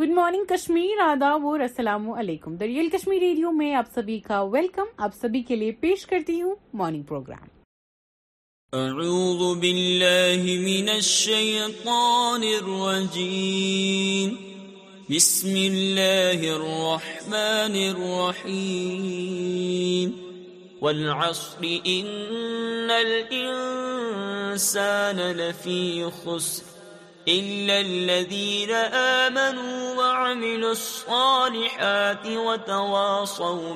Good morning Kashmir ادا و رسلام علیکم دریال کشمیر ریڈیو میں آپ سبھی کا ویلکم آپ سبھی کے لیے پیش کرتی ہوں مارننگ پروگرام اعوذ باللہ من الشیطان الرجیم بسم اللہ الرحمن الرحیم والعصر ان الانسان لفی خسر إلا الذين آمنوا وعملوا الصالحات وتواصوا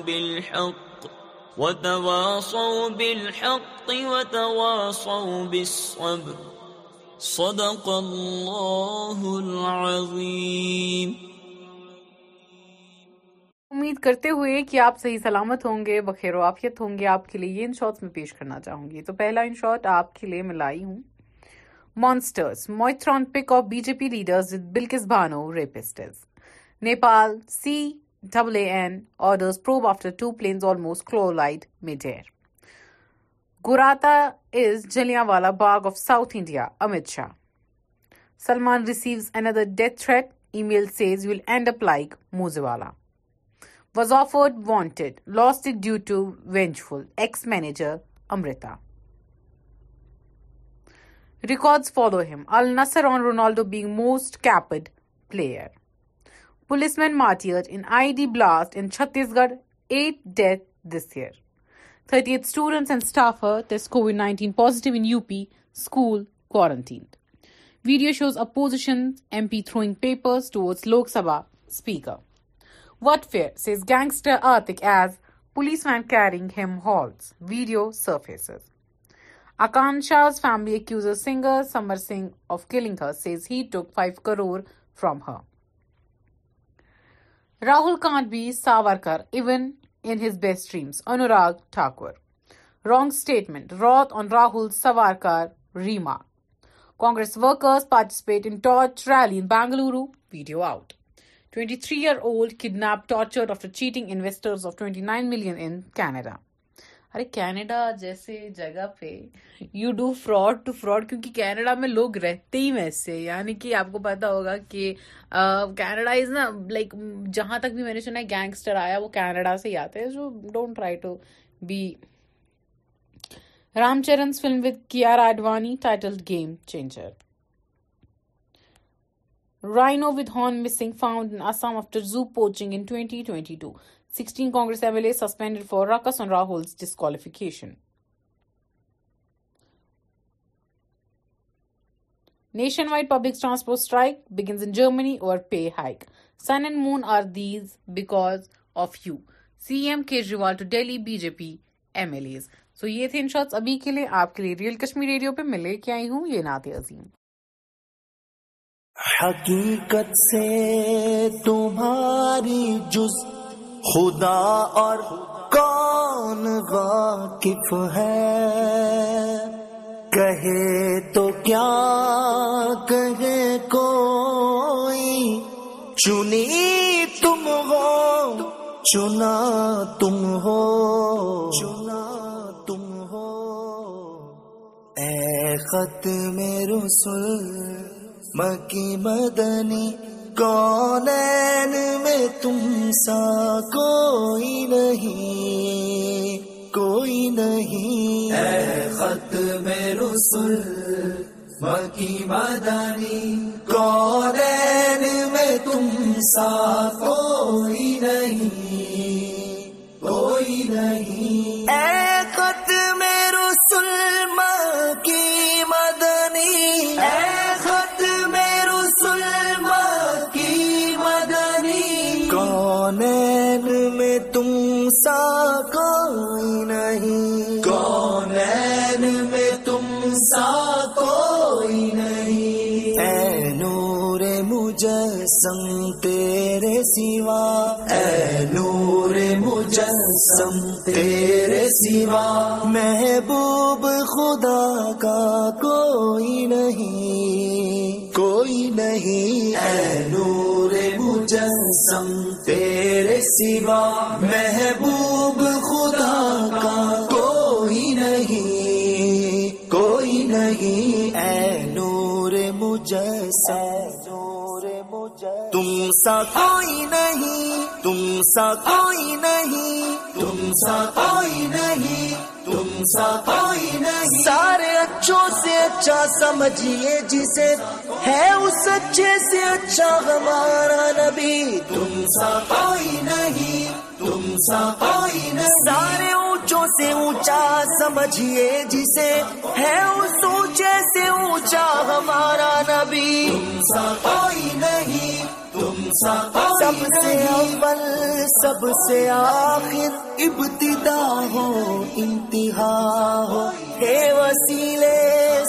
وتواصوا وتواصوا بالحق بالحق بالصبر صدق امید کرتے ہوئے کہ آپ صحیح سلامت ہوں گے بخیر و وافیت ہوں گے آپ کے لیے یہ ان شارٹس میں پیش کرنا چاہوں گی تو پہلا ان شارٹ آپ کے لیے میں لائی ہوں monsters موتھران pick of B J P leaders Bilkis Bano rapists Nepal C double A N orders probe after two planes almost collide midair گوراتا is Jallianwala Bagh of South India Amit Shah Salman receives another death threat e mail says will end up like Moosewala was offered wanted last due to vengeful ex manager Amrita Records follow him, Al Nassr on Ronaldo being most capped player. Policeman martyred in IED blast in Chhattisgarh, 8 deaths this year. 38 students and staff hurt, test COVID-19 positive in UP, school quarantined. Video shows opposition MP throwing papers towards Lok Sabha Speaker. What fear, says gangster Artik as policeman carrying him halts. Video surfaces. Akanksha family ایک singer Samar Singh of killing her says he took five crore from ہ راہل کانت بھی Savarkar even in his best dreams Anurag Thakur wrong statement رات on Rahul Savarkar Reema Congress workers participate انارچ rally Bangalore video out twenty three year old kidnap torture of the cheating انویسٹرٹی nine مل Canada ارے Canada جیسے جگہ پہ you do fraud to fraud کیونکہ Canada میں لوگ رہتے ہی یعنی کہ آپ کو پتا ہوگا کہ کینیڈا از نا لائک جہاں تک بھی میں نے سنا ہے گینگسٹر آیا وہ کینیڈا سے ہی آتے ہیں جو don't try to be Ram Charan's film with Kiara Advani title game changer rhino with horn missing found Assam after zoo poaching in sixteen Congress M L A suspended for rock Rahul disqualification Germany اور pay hike sun and moon are these back of U C M Kejriwal to Delhi B J P M L یہ تھے ان shorts ابھی کے لیے آپ کے real Kashmir radio پہ میں لے کے آئی ہوں یہ ناتے عظیم سے خدا اور کون واقف ہے کہے تو کیا کہے کوئی چنی تم ہو چنا تم ہو چنا تم ہو اے خط میں رسول مکی مدنی کون میں تم سا کوئی نہیں کوئی نہیں خط میں رسل مکی مدانی بادن میں تم سا کوئی نہیں کوئی نہیں اے خط میں رسول مکی سا کوئی نہیں کون میں تم سا کوئی نہیں اے نور مجھ سم تیرے سوا اے نور مجسم تیرے سوا محبوب خدا کا کوئی نہیں کوئی نہیں اے نور مجسم تیرے سوا محبوب خدا کا کوئی نہیں کوئی نہیں نور مجسا نور مجھے تم سا کوئی نہیں تم سا کوئی نہیں تم سا کوئی نہیں تم نہیں سارے اچھوں سے اچھا سمجھیے جسے ہے اس اچھے سے اچھا ہمارا نبی تم سا کوئی نہیں تم سا کوئی نہیں سارے اونچوں سے اونچا سمجھیے جسے ہے اس اونچے سے اونچا ہمارا نبی تم سا کوئی نہیں سب سے اول سب سے آخر ابتدا ہو انتہا ہو وسیلے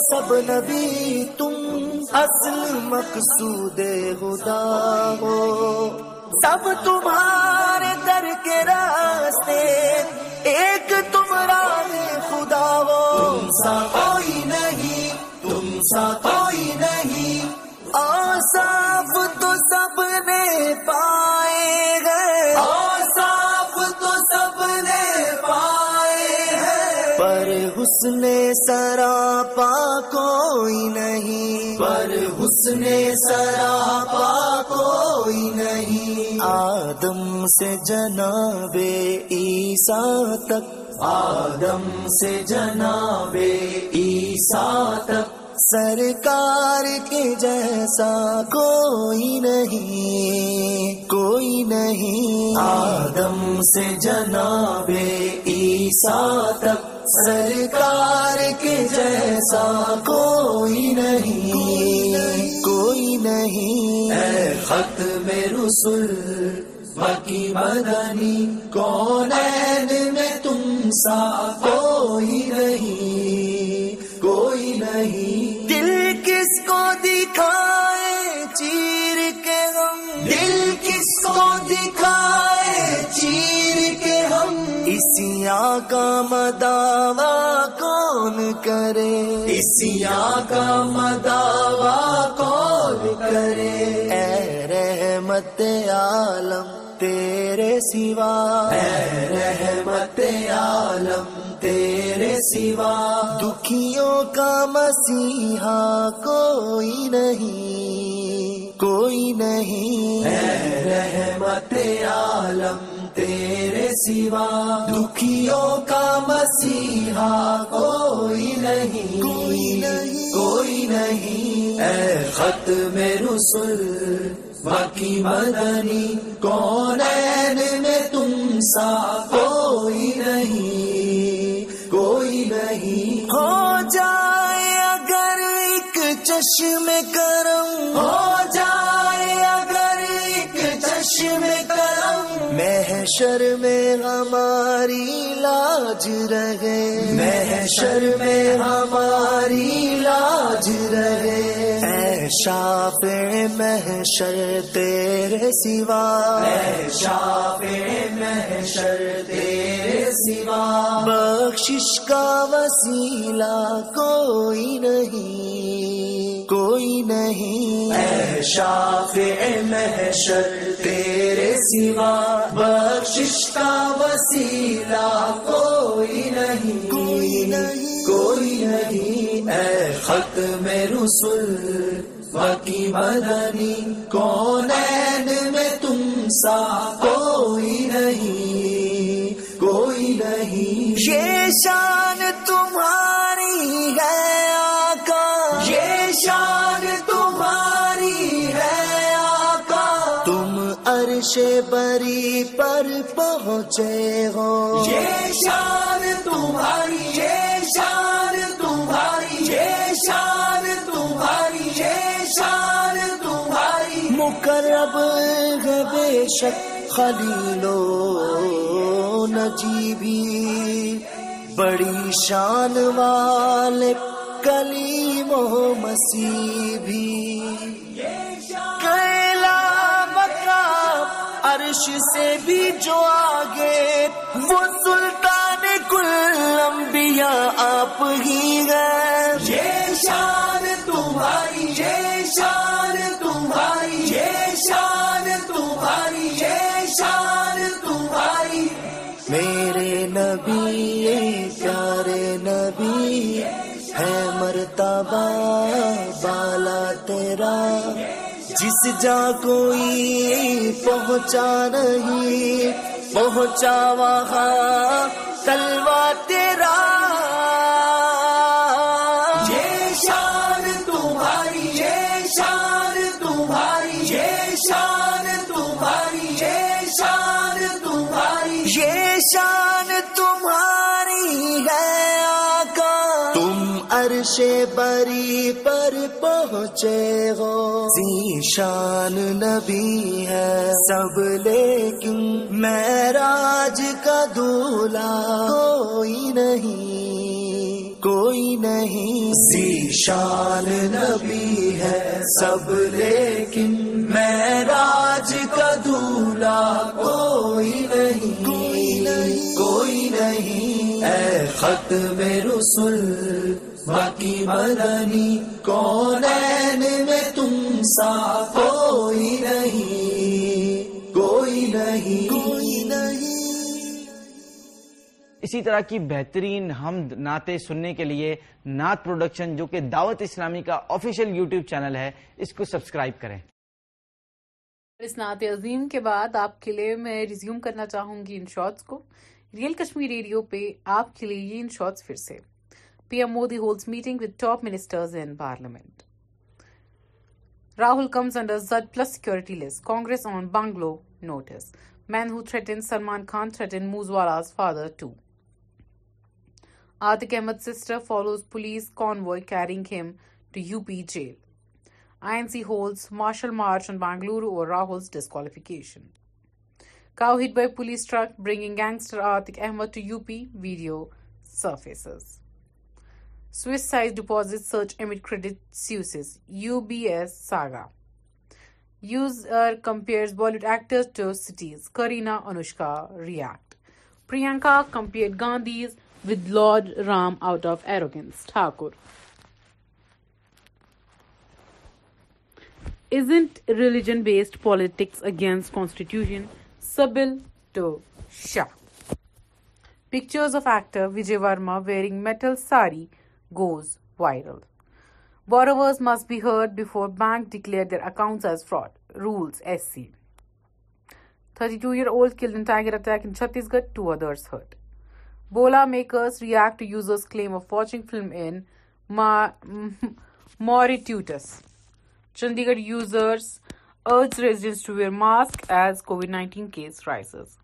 سب نبی تم اصل مقصود خدا ہو سب تمہارے در کے راستے ایک تم ہو خدا سا کوئی نہیں تم سا کوئی نہیں صاف تو سب نے پائے گئے صاف تو سب نے پائے پر حسن سرا پا کوئی نہیں پر حسن سرا سراپا کوئی نہیں آدم سے جناب عیسیٰ تک آدم سے جناب عیسیٰ تک سرکار کے جیسا کوئی نہیں کوئی نہیں آدم سے جناب عیسیٰ تک سرکار کے جیسا کوئی نہیں کوئی نہیں خط میں رسول باقی مدنی کون میں تم سا کوئی نہیں کوئی نہیں چیر کے ہم دل کس کو دکھائے چیر کے ہم اسیا کا مداوا کون کرے اسیا کا مداوا کون کرے اے رحمت عالم تیرے سوا اے رحمت عالم تیرے سوا دکھیوں کا مسیحا کوئی نہیں کوئی نہیں رحمت عالم تیرے سوا دکھیوں کا مسیحا کوئی نہیں کوئی نہیں کوئی نہیں اے خط میں رسل باقی مدنی کون میں تم ساخو چشم کرم ہو جائے اگر ایک چشم کرم میں ہماری لاج رہے محشر میں ہماری لاج رہے شاپ محشر تیرے سوا شاپ محشر تیرے سوا بخش کا وسیلا کوئی نہیں کوئی نہیں شاپ محشر تیرے سوا بخش کا وسیلا کوئی نہیں کوئی نہیں کوئی نہیں اے خط میں رسول مدنی کون میں تم سا کوئی نہیں کوئی نہیں شیشان تمہاری ہے یہ شان تمہاری ہے آقا تم عرش بری پر پہنچے ہو یہ شان تمہاری یہ شان رب بے شک خلیلو نجی بیان والمو مسیبی کیلا بک عرش سے بھی جو آگے وہ سلطان کل انبیاء آپ ہی گئے شان تمہاری یہ شان میرے نبی پیارے نبی ہے مرتبہ بالا تیرا جس جا کوئی پہنچا نہیں پہنچا وہاں تلوا تیرا بری پر پہنچے ہو شان نبی ہے سب لے کیوں میں راج کدولا کوئی نہیں کوئی نہیں شان نبی ہے سب لے کی میں راج کدولا کوئی نہیں کوئی نہیں خط میں رسول باقی مدنی میں تم سا کوئی کوئی نہیں نہیں اسی طرح کی بہترین ہم نعتیں سننے کے لیے نعت پروڈکشن جو کہ دعوت اسلامی کا آفیشیل یوٹیوب چینل ہے اس کو سبسکرائب کریں اس نعت عظیم کے بعد آپ کے لیے میں ریزیوم کرنا چاہوں گی ان شارٹس کو ریئل کشمیر ریڈیو پہ آپ کے لیے یہ ان شارٹس پھر سے PM Modi holds meeting with top ministers in parliament. Rahul comes under Zad plus security list. Congress on bungalow notice. Man who threatened Salman Khan threatened Moozwala's father too. Atik Ahmed's sister follows police convoy carrying him to UP jail. INC holds martial march on Bangalore over Rahul's disqualification. Cow hit by police truck bringing gangster Atik Ahmed to UP, video surfaces. Swiss seizes deposits search M Credit Suisse U B S saga use are compares Bollywood actors to cities Kareena Anushka react Priyanka compare Gandhis with lord Ram out of arrogance Thakur isn't religion based politics against constitution Sibal to Shah pictures of actor Vijay Varma wearing metal sari goes viral borrowers must be heard before bank declare their account as fraud rules C thirty two year چڑھ to other Bholaa maker react users claim of watching film in ماریٹوٹس Chandigarh users to your ماسکینس rises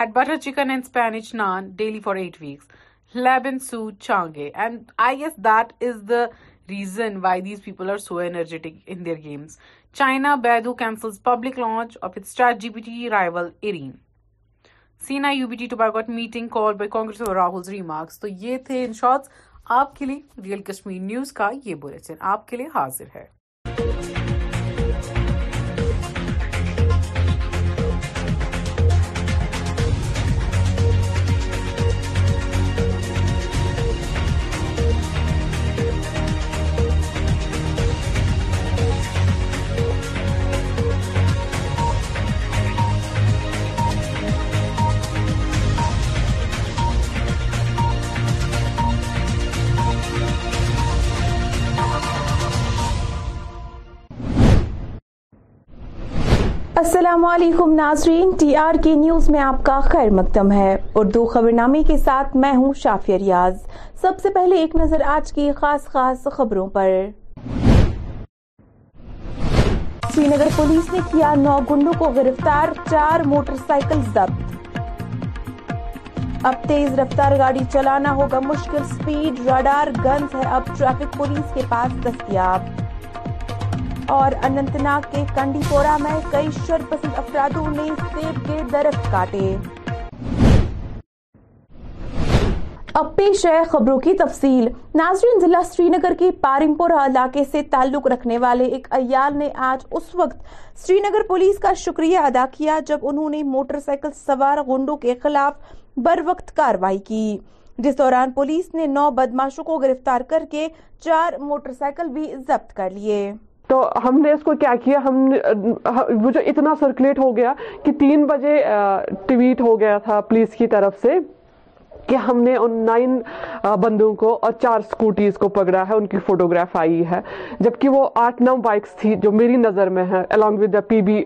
head butter chicken and Spanish naan Delhi for eight weeks لیبن so change and I guess that is the reason why these people are so T two games China bio کیبلک launch اور Rahul remarks تو یہ تھے ان shorts آپ کے لیے real Kashmir news کا یہ بلٹن آپ کے لیے حاضر ہے السلام علیکم ناظرین ٹی آر کے نیوز میں آپ کا خیر مقدم ہے اور دو خبر نامے کے ساتھ میں ہوں شافیہ ریاض سب سے پہلے ایک نظر آج کی خاص خاص خبروں پر سری نگر پولیس نے کیا نو گنڈوں کو گرفتار چار موٹر سائیکل ضبط اب تیز رفتار گاڑی چلانا ہوگا مشکل سپیڈ راڈار گنز ہے اب ٹریفک پولیس کے پاس دستیاب اور انت ناگ کے پورا میں کئی شر پسند افرادوں نے سیب کے درخت کاٹے اب پیش ہے خبروں کی تفصیل ناظرین ضلع سری نگر کے پارمپور علاقے سے تعلق رکھنے والے ایک ایال نے آج اس وقت سری نگر پولیس کا شکریہ ادا کیا جب انہوں نے موٹر سائیکل سوار غنڈوں کے خلاف بر وقت کاروائی کی جس دوران پولیس نے نو بدماشوں کو گرفتار کر کے چار موٹر سائیکل بھی ضبط کر لیے تو ہم نے اس کو کیا کیا ہم نے وہ جو اتنا سرکولیٹ ہو گیا کہ تین بجے ٹویٹ ہو گیا تھا پولیس کی طرف سے کہ ہم نے ان نائن بندوں کو اور چار سکوٹیز کو پکڑا ہے ان کی فوٹوگراف آئی ہے جبکہ وہ آٹھ نو بائکس تھی جو میری نظر میں ہیں along with the P B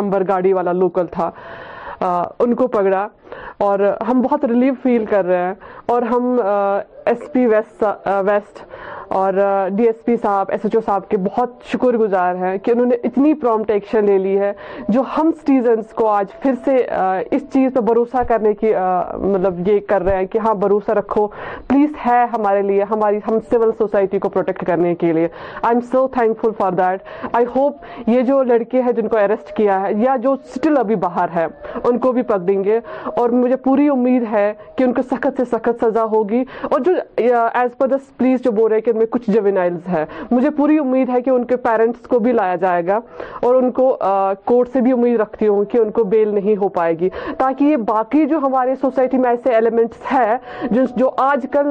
number گاڑی والا لوکل تھا ان کو پکڑا اور ہم بہت ریلیو فیل کر رہے ہیں اور ہم ایس پی ویسٹ ویسٹ اور ڈی ایس پی صاحب ایس ایچ او صاحب کے بہت شکر گزار ہیں کہ انہوں نے اتنی پرومٹ ایکشن لے لی ہے جو ہم سٹیزنس کو آج پھر سے اس چیز پہ بھروسہ کرنے کی مطلب یہ کر رہے ہیں کہ ہاں بھروسہ رکھو پلیز ہے ہمارے لیے ہماری ہم سول سوسائٹی کو پروٹیکٹ کرنے کے لیے I am so thankful for that I hope یہ جو لڑکے ہیں جن کو اریسٹ کیا ہے یا جو اسٹل ابھی باہر ہے ان کو بھی پک دیں گے اور مجھے پوری امید ہے کہ ان کو سخت سے سخت سزا ہوگی اور جو ایز پر دس پلیز جو بول رہے کہ میں کچھ جوینائلز ہے مجھے پوری امید ہے کہ ان کے پیرنٹس کو بھی لایا جائے گا اور ان کو کورٹ سے بھی امید رکھتی ہوں کہ ان کو بیل نہیں ہو پائے گی تاکہ یہ باقی جو ہمارے سوسائٹی میں ایسے ایلیمنٹس ہے جو, جو آج کل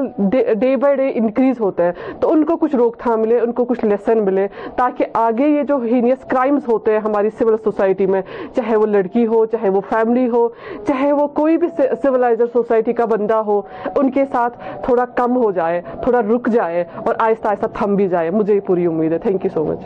ڈے بائی ڈے انکریز ہوتے ہیں تو ان کو کچھ روک تھام ملے ان کو کچھ لیسن ملے تاکہ آگے یہ جو ہینیس کرائمز ہوتے ہیں ہماری سول سوسائٹی میں چاہے وہ لڑکی ہو چاہے وہ فیملی ہو چاہے وہ کوئی بھی سولائزر سوسائٹی کا بندہ ہو ان کے ساتھ تھوڑا کم ہو جائے تھوڑا رک جائے اور اور آہستہ آہستہ تھم بھی جائے مجھے پوری امید ہے thank you so much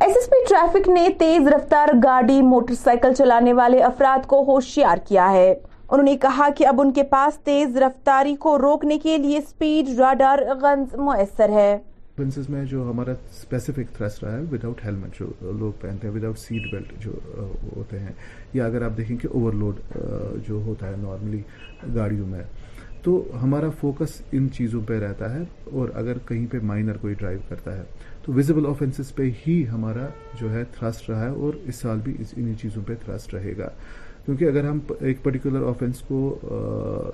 S S P traffic نے تیز رفتار گاڑی موٹر سائیکل چلانے والے افراد کو ہوشیار کیا ہے انہوں نے کہا کہ اب ان کے پاس تیز رفتاری کو روکنے کے لیے سپیڈ راڈار غنز مؤثر ہے میں جو ہمارا سپیسیفک تھرس رہا ہے وداؤٹ ہیلمٹ جو لوگ پہنتے ہیں وداؤٹ سیٹ بیلٹ جو ہوتے ہیں یا اگر آپ دیکھیں کہ اوور لوڈ جو ہوتا ہے نارملی گاڑیوں میں تو ہمارا فوکس ان چیزوں پہ رہتا ہے اور اگر کہیں پہ مائنر کوئی ڈرائیو کرتا ہے تو ویزیبل آفینسز پہ ہی ہمارا جو ہے تھرسٹ رہا ہے اور اس سال بھی انہیں چیزوں پہ تھرسٹ رہے گا کیونکہ اگر ہم ایک پرٹیکولر آفینس کو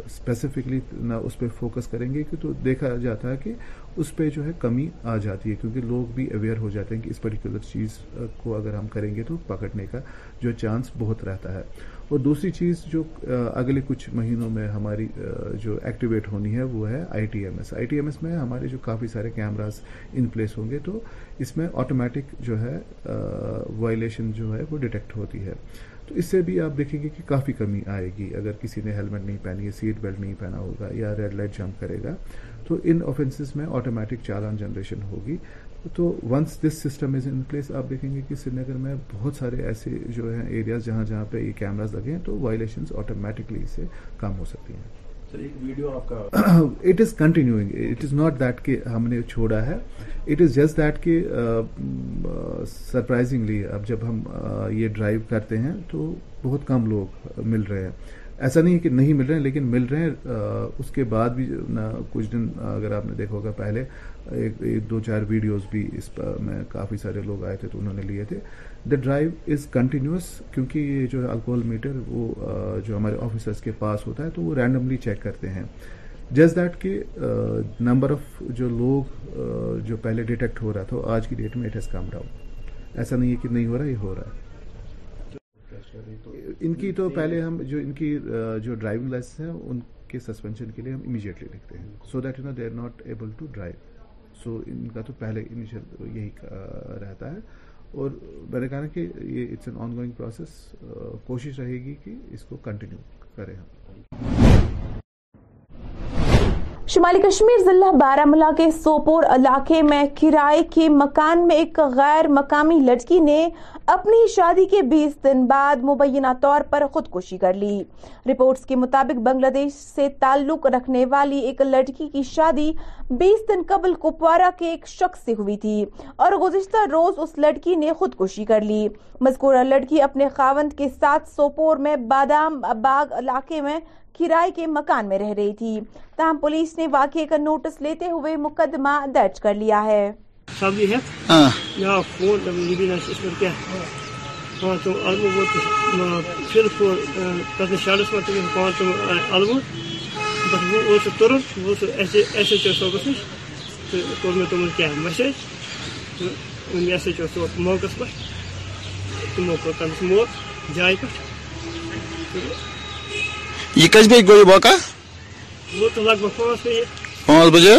اسپیسیفکلی اس پہ فوکس کریں گے تو دیکھا جاتا ہے کہ اس پہ جو ہے کمی آ جاتی ہے کیونکہ لوگ بھی اویئر ہو جاتے ہیں کہ اس پرٹیکولر چیز کو اگر ہم کریں گے تو پکڑنے کا جو چانس بہت رہتا ہے اور دوسری چیز جو اگلے کچھ مہینوں میں ہماری جو ایکٹیویٹ ہونی ہے وہ ہے I T M S I T M S میں ہمارے جو کافی سارے کیمراز ان پلیس ہوں گے تو اس میں آٹومیٹک جو ہے وائلیشن جو ہے وہ ڈیٹیکٹ ہوتی ہے تو اس سے بھی آپ دیکھیں گے کہ کافی کمی آئے گی اگر کسی نے ہیلمٹ نہیں پہنی ہے سیٹ بیلٹ نہیں پہنا ہوگا یا ریڈ لائٹ جمپ کرے گا تو ان آفینسز میں آٹومیٹک چالان جنریشن ہوگی تو once this system is in place آپ دیکھیں گے کہ سری نگر میں بہت سارے ایسے جو ہیں ایریاز جہاں جہاں پہ یہ کیمراز لگے ہیں تو وائلیشن آٹومیٹکلی اسے کم ہو سکتی ہیں it is continuing it is not that کہ ہم نے چھوڑا ہے اٹ از جسٹ دیٹ کہ سرپرائزنگلی اب جب ہم یہ ڈرائیو کرتے ہیں تو بہت کم لوگ مل رہے ہیں ایسا نہیں ہے کہ نہیں مل رہے ہیں لیکن مل رہے ہیں اس کے بعد بھی کچھ دن اگر آپ نے دیکھا گا پہلے ایک دو چار ویڈیوز بھی اس پر میں کافی سارے لوگ آئے تھے تو انہوں نے لیے تھے دا ڈرائیو از کنٹینیوس کیونکہ یہ جو الکوہل میٹر وہ جو ہمارے آفیسرس کے پاس ہوتا ہے تو وہ رینڈملی چیک کرتے ہیں جسٹ دیٹ کہ نمبر آف جو لوگ جو پہلے ڈیٹیکٹ ہو رہا تھا آج کی ڈیٹ میں اٹ ہیز کم ڈاؤن ایسا نہیں ہے کہ نہیں ہو رہا یہ ہو رہا ہے ان کی تو پہلے ہم جو ان کی جو ڈرائیونگ لائسنس ہیں ان کے سسپینشن کے لیے ہم امیجیٹلی لکھتے ہیں so that you know they are not able to drive so ان کا تو پہلے یہی رہتا ہے اور میں نے کہا نا کہ یہ it's an ongoing process کوشش رہے گی کہ اس کو کنٹینیو کریں ہم شمالی کشمیر ضلع بارہ ملا کے سوپور علاقے میں کرائے کے مکان میں ایک غیر مقامی لڑکی نے اپنی شادی کے بیس دن بعد مبینہ طور پر خودکشی کر لی رپورٹس کے مطابق بنگلہ دیش سے تعلق رکھنے والی ایک لڑکی کی شادی بیس دن قبل کپوارہ کے ایک شخص سے ہوئی تھی اور گزشتہ روز اس لڑکی نے خودکشی کر لی مذکورہ لڑکی اپنے خاوند کے ساتھ سوپور میں بادام باغ علاقے میں کرائے کے مکان میں رہ رہی تھی تاہم پولیس نے واقعے کا نوٹس لیتے ہوئے مقدمہ درج کر لیا ہے موقع یہ گوئی پانچ بجے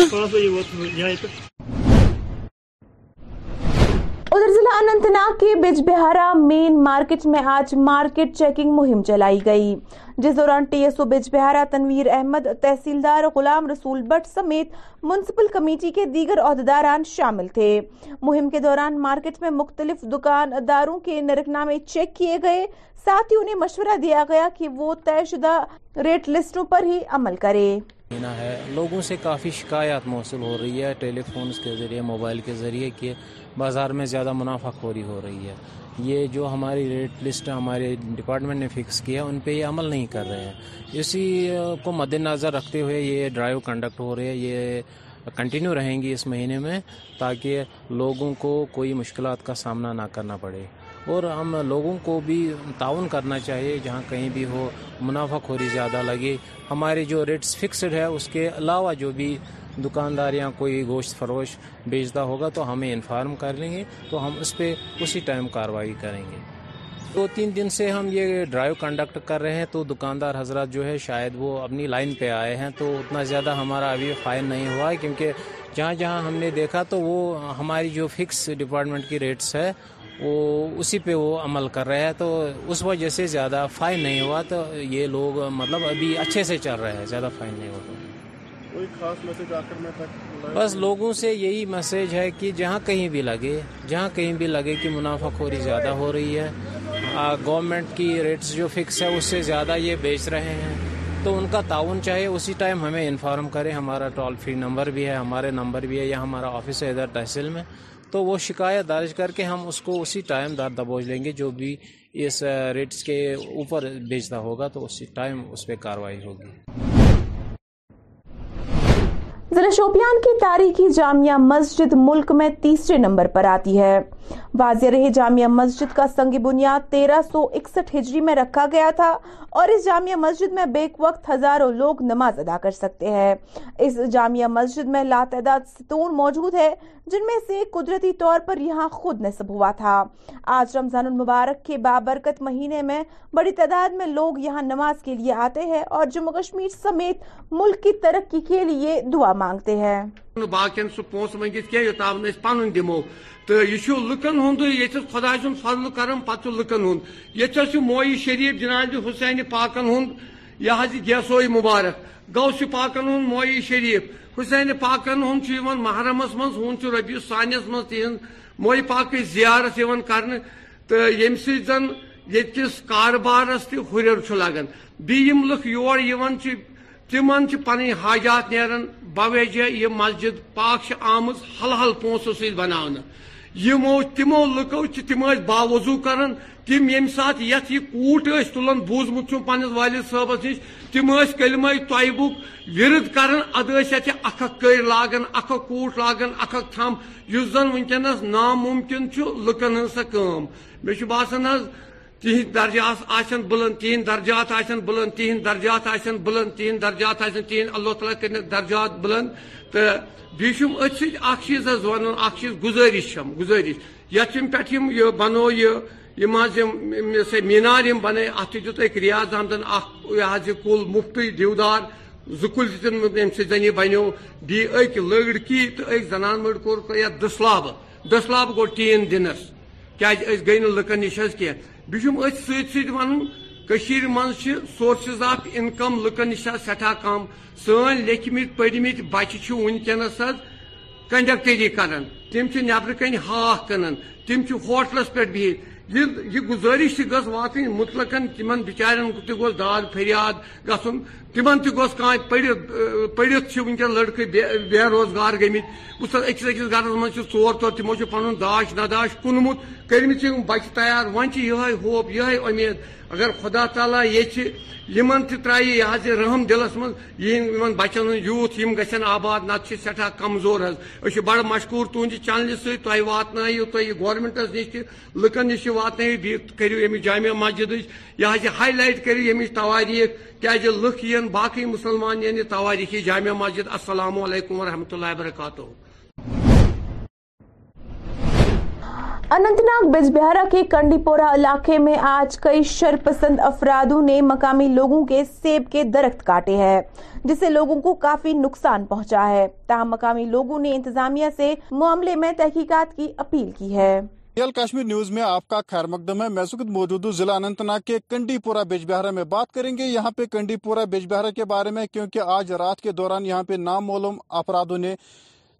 ادھر ضلع اننت ناگ کے بج بہارا مین مارکیٹ میں آج مارکیٹ چیکنگ مہم چلائی گئی جس دوران T S O Bijbehara Tanveer Ahmad تحصیلدار غلام رسول بٹ سمیت میونسپل کمیٹی کے دیگر عہدیداران شامل تھے مہم کے دوران مارکیٹ میں مختلف دکانداروں کے نرکنامے چیک کیے گئے ساتھ ہی انہیں مشورہ دیا گیا کہ وہ طے شدہ ریٹ لسٹوں پر ہی عمل کرے لوگوں سے کافی شکایات موصول ہو رہی ہے ٹیلی فونز کے ذریعے موبائل کے ذریعے کہ بازار میں زیادہ منافع ہو رہی ہے یہ جو ہماری ریٹ لسٹ ہمارے ڈپارٹمنٹ نے فکس کیا ان پہ یہ عمل نہیں کر رہے ہیں اسی کو مد نظر رکھتے ہوئے یہ ڈرائیو کنڈکٹ ہو رہے ہے یہ کنٹینیو رہیں گی اس مہینے میں تاکہ لوگوں کو کوئی مشکلات کا سامنا نہ کرنا پڑے اور ہم لوگوں کو بھی تعاون کرنا چاہیے جہاں کہیں بھی ہو منافع خوری زیادہ لگے ہمارے جو ریٹس فکسڈ ہے اس کے علاوہ جو بھی دکاندار یا کوئی گوشت فروش بیچتا ہوگا تو ہمیں انفارم کر لیں گے تو ہم اس پہ اسی ٹائم کارروائی کریں گے دو تین دن سے ہم یہ ڈرائیو کنڈکٹ کر رہے ہیں تو دکاندار حضرات جو ہے شاید وہ اپنی لائن پہ آئے ہیں تو اتنا زیادہ ہمارا ابھی فائن نہیں ہوا ہے کیونکہ جہاں جہاں ہم نے دیکھا تو وہ ہماری جو فکس ڈپارٹمنٹ کی ریٹس ہے وہ اسی پہ وہ عمل کر رہے ہیں تو اس وجہ سے زیادہ فائن نہیں ہوا تو یہ لوگ مطلب ابھی اچھے سے چل رہے ہیں زیادہ فائن نہیں ہوگا کوئی خاص میسج آ کر بس لوگوں سے یہی میسج ہے کہ جہاں کہیں بھی لگے جہاں کہیں بھی لگے کہ منافع خوری زیادہ ہو رہی ہے گورنمنٹ کی ریٹس جو فکس ہے اس سے زیادہ یہ بیچ رہے ہیں تو ان کا تعاون چاہیے اسی ٹائم ہمیں انفارم کریں ہمارا ٹول فری نمبر بھی ہے ہمارے نمبر بھی ہے یا ہمارا آفس ہے ادھر تحصیل میں تو وہ شکایت درج کر کے ہم اس کو اسی ٹائم دار دبوچ لیں گے جو بھی اس ریٹس کے اوپر بیچتا ہوگا تو اسی ٹائم اس پہ کاروائی ہوگی ضلع شوپیان کی تاریخی جامعہ مسجد ملک میں تیسرے نمبر پر آتی ہے واضح رہے جامعہ مسجد کا سنگ بنیاد تیرہ سو اکسٹھ ہجری میں رکھا گیا تھا اور اس جامعہ مسجد میں بیک وقت ہزاروں لوگ نماز ادا کر سکتے ہیں اس جامعہ مسجد میں لاتعداد ستون موجود ہے جن میں سے قدرتی طور پر یہاں خود نصب ہوا تھا آج رمضان المبارک کے بابرکت مہینے میں بڑی تعداد میں لوگ یہاں نماز کے لیے آتے ہیں اور جموں کشمیر سمیت ملک کی ترقی کے لیے دعا باقین سہ پوسہ مند کیوتان پن دکن ہندی یہ خداہ سن فضل ہند یہ موئی شریف جناب حسین پاکن ہند یہ گیسوئی مبارک غوس پاکن ہند ہی شریف حسین پاکن ہند محرمس مز ہنچ روپیے ثانیس من تی موئی زیارت یم سن یا کربارس تہر لگان بی لکھ یور تم پن حاجات نیران بوی یہ مسجد پاک آمز حل حل پونسو سی پوسو یمو تمو لکو تم باوضو كران تم یم سات یت یمس كوٹ تلان بوزمتم پنس والد نش تم صلم طیبک ورد كران ادھہ اھ لاگان اھٹ لاگان اخھ زن ناممکن لکن كس ناممكن لكن ہے باسان حض تہد درجہ بلند تہند درجات بلند تہ درجات آ بلند تہ درجات اللہ تعالیٰ کت درجات بلند تو بیم ات سی اخ چیز گزارش چم گزارش یشم پہ یہ بنو یہ سب مینار بنے ات ریاض احمدن احتجاج یہ کل مفت دودار زل دن یہ بنیو بیڑکی تو اک زنانے دسلاب دسلاب گو ٹین دنس کی لکن نش حسہ بھم ات سنانش سورسز آف انکم لکن نش سٹھا کم سن سی لکھ مت پچہس کنڈکٹری کران تم نبر کن ہاکھ کنان تم ہوٹلس پہ بہت یہ گزارش تھی گھس وات مطلقاً تم بچارن گوس داد فریاد گھن تم تس کتھ پڑت لڑکے بے روزگار گمت بس اکس اکس گرس مجھے ٹور ٹور تمو داش نداش کنمت کرم بچہ تیار ون یہ ہوپ یہ امید اگر خدا تعالیٰ یہ ترائی یہ رحم دلس من یہ بچن ہند یم گھن آباد نت سٹھا کمزور حض بڑ مشکور تہندے چنلہ سی وات نیو تھی گورمنٹس نش تہ لات کرو امس جامع مسجد یہ ہائی لائٹ كریو تواریخ توارخ لکھ لین باقی مسلمان یعنی یہ جامع مسجد السلام علیکم ورحمۃ اللہ وبرکاتہ اننتناگ بیج بہارا کے کنڈی پورا علاقے میں آج کئی شر پسند افرادوں نے مقامی لوگوں کے سیب کے درخت کاٹے ہیں جس سے لوگوں کو کافی نقصان پہنچا ہے تاہم مقامی لوگوں نے انتظامیہ سے معاملے میں تحقیقات کی اپیل کی ہے ریئل کشمیر نیوز میں آپ کا خیر مقدم ہے میں سکت موجود ہوں کے کنڈی پورا بیج بہارا میں بات کریں گے یہاں پہ کنڈی پورا بیج بہارا کے بارے میں کیونکہ آج رات کے دوران یہاں پہ نام مولوم افرادوں نے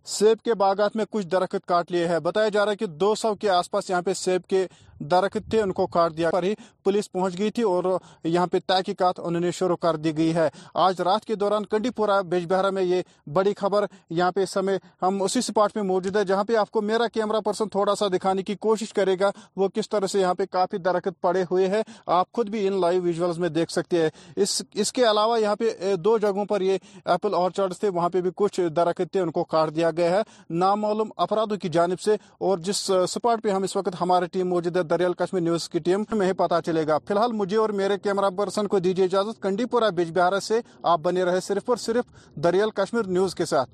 سیب کے باغات میں کچھ درخت کاٹ لیے ہیں بتایا جا رہا ہے کہ دو سو کے آس پاس یہاں پہ سیب کے درخت ان کو کاٹ دیا پر ہی پولیس پہنچ گئی تھی اور یہاں پہ تحقیقات انہوں نے شروع کر دی گئی ہے آج رات کے دوران کنڈی پورا بیج بہرا میں یہ بڑی خبر یہاں پہ ہم اسی سپاٹ میں موجود ہے جہاں پہ آپ کو میرا کیمرہ پرسن تھوڑا سا دکھانے کی کوشش کرے گا وہ کس طرح سے یہاں پہ کافی درخت پڑے ہوئے ہیں آپ خود بھی ان لائیو ویژولز میں دیکھ سکتے ہیں اس اس کے علاوہ یہاں پہ دو جگہوں پر یہ ایپل تھے وہاں پہ بھی کچھ درخت ان کو کاٹ دیا گیا ہے نامعلوم افرادوں کی جانب سے اور جس سپاٹ پہ ہم اس وقت ہماری ٹیم موجود ہے دریال کشمیر نیوز کی ٹیم میں ہی پتا چلے گا فی الحال مجھے اور میرے کیمرہ پرسن کو دیجیے اجازت کنڈی پورہ بیج بہار سے آپ بنے رہے صرف اور صرف دریال کشمیر نیوز کے ساتھ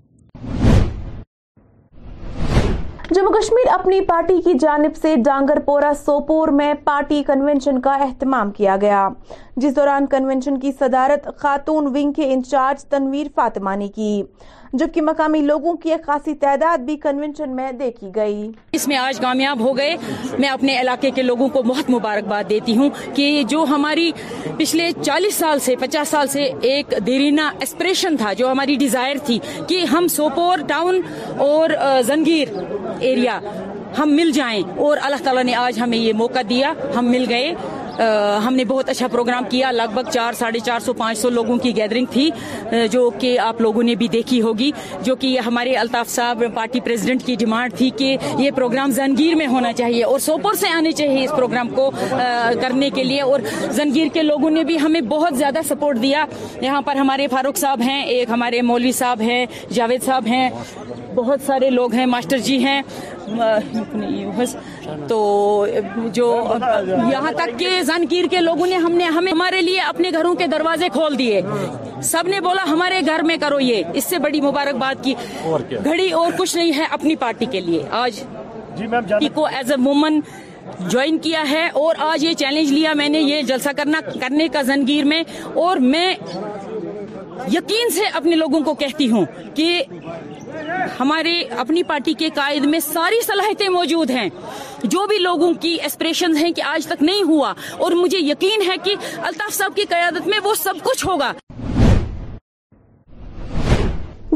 جمہو کشمیر اپنی پارٹی کی جانب سے ڈانگر پورا سوپور میں پارٹی کنونشن کا اہتمام کیا گیا جس دوران کنونشن کی صدارت خاتون ونگ کے انچارج تنویر فاطمہ نے کی جبکہ مقامی لوگوں کی ایک خاصی تعداد بھی کنونشن میں دیکھی گئی اس میں آج کامیاب ہو گئے میں اپنے علاقے کے لوگوں کو بہت مبارکباد دیتی ہوں کہ جو ہماری پچھلے چالیس سال سے پچاس سال سے ایک دیرینہ اسپریشن تھا جو ہماری ڈیزائر تھی کہ ہم سوپور ٹاؤن اور زنگیر ایریا ہم مل جائیں اور اللہ تعالیٰ نے آج ہمیں یہ موقع دیا ہم مل گئے ہم نے بہت اچھا پروگرام کیا لگ بھگ چار ساڑھے چار سو پانچ سو لوگوں کی گیدرنگ تھی جو کہ آپ لوگوں نے بھی دیکھی ہوگی جو کہ ہمارے الطاف صاحب پارٹی پریزیڈنٹ کی ڈیمانڈ تھی کہ یہ پروگرام زنگیر میں ہونا چاہیے اور سوپور سے آنے چاہیے اس پروگرام کو کرنے کے لیے اور زنگیر کے لوگوں نے بھی ہمیں بہت زیادہ سپورٹ دیا یہاں پر ہمارے فاروق صاحب ہیں ایک ہمارے مولوی صاحب ہیں جاوید صاحب ہیں بہت سارے لوگ ہیں ماسٹر جی ہیں تو جو یہاں تک کہ زنگیر کے لوگوں نے ہم نے ہمارے لیے اپنے گھروں کے دروازے کھول دیے سب نے بولا ہمارے گھر میں کرو یہ اس سے بڑی مبارک کی گھڑی اور کچھ نہیں ہے اپنی پارٹی کے لیے آج کو ایز اے وومن جوائن کیا ہے اور آج یہ چیلنج لیا میں نے یہ جلسہ کرنا کرنے کا زنگیر میں اور میں یقین سے اپنے لوگوں کو کہتی ہوں کہ ہمارے اپنی پارٹی کے قائد میں ساری صلاحیتیں موجود ہیں جو بھی لوگوں کی ایسپریشنز ہیں کہ آج تک نہیں ہوا اور مجھے یقین ہے کہ الطاف صاحب کی قیادت میں وہ سب کچھ ہوگا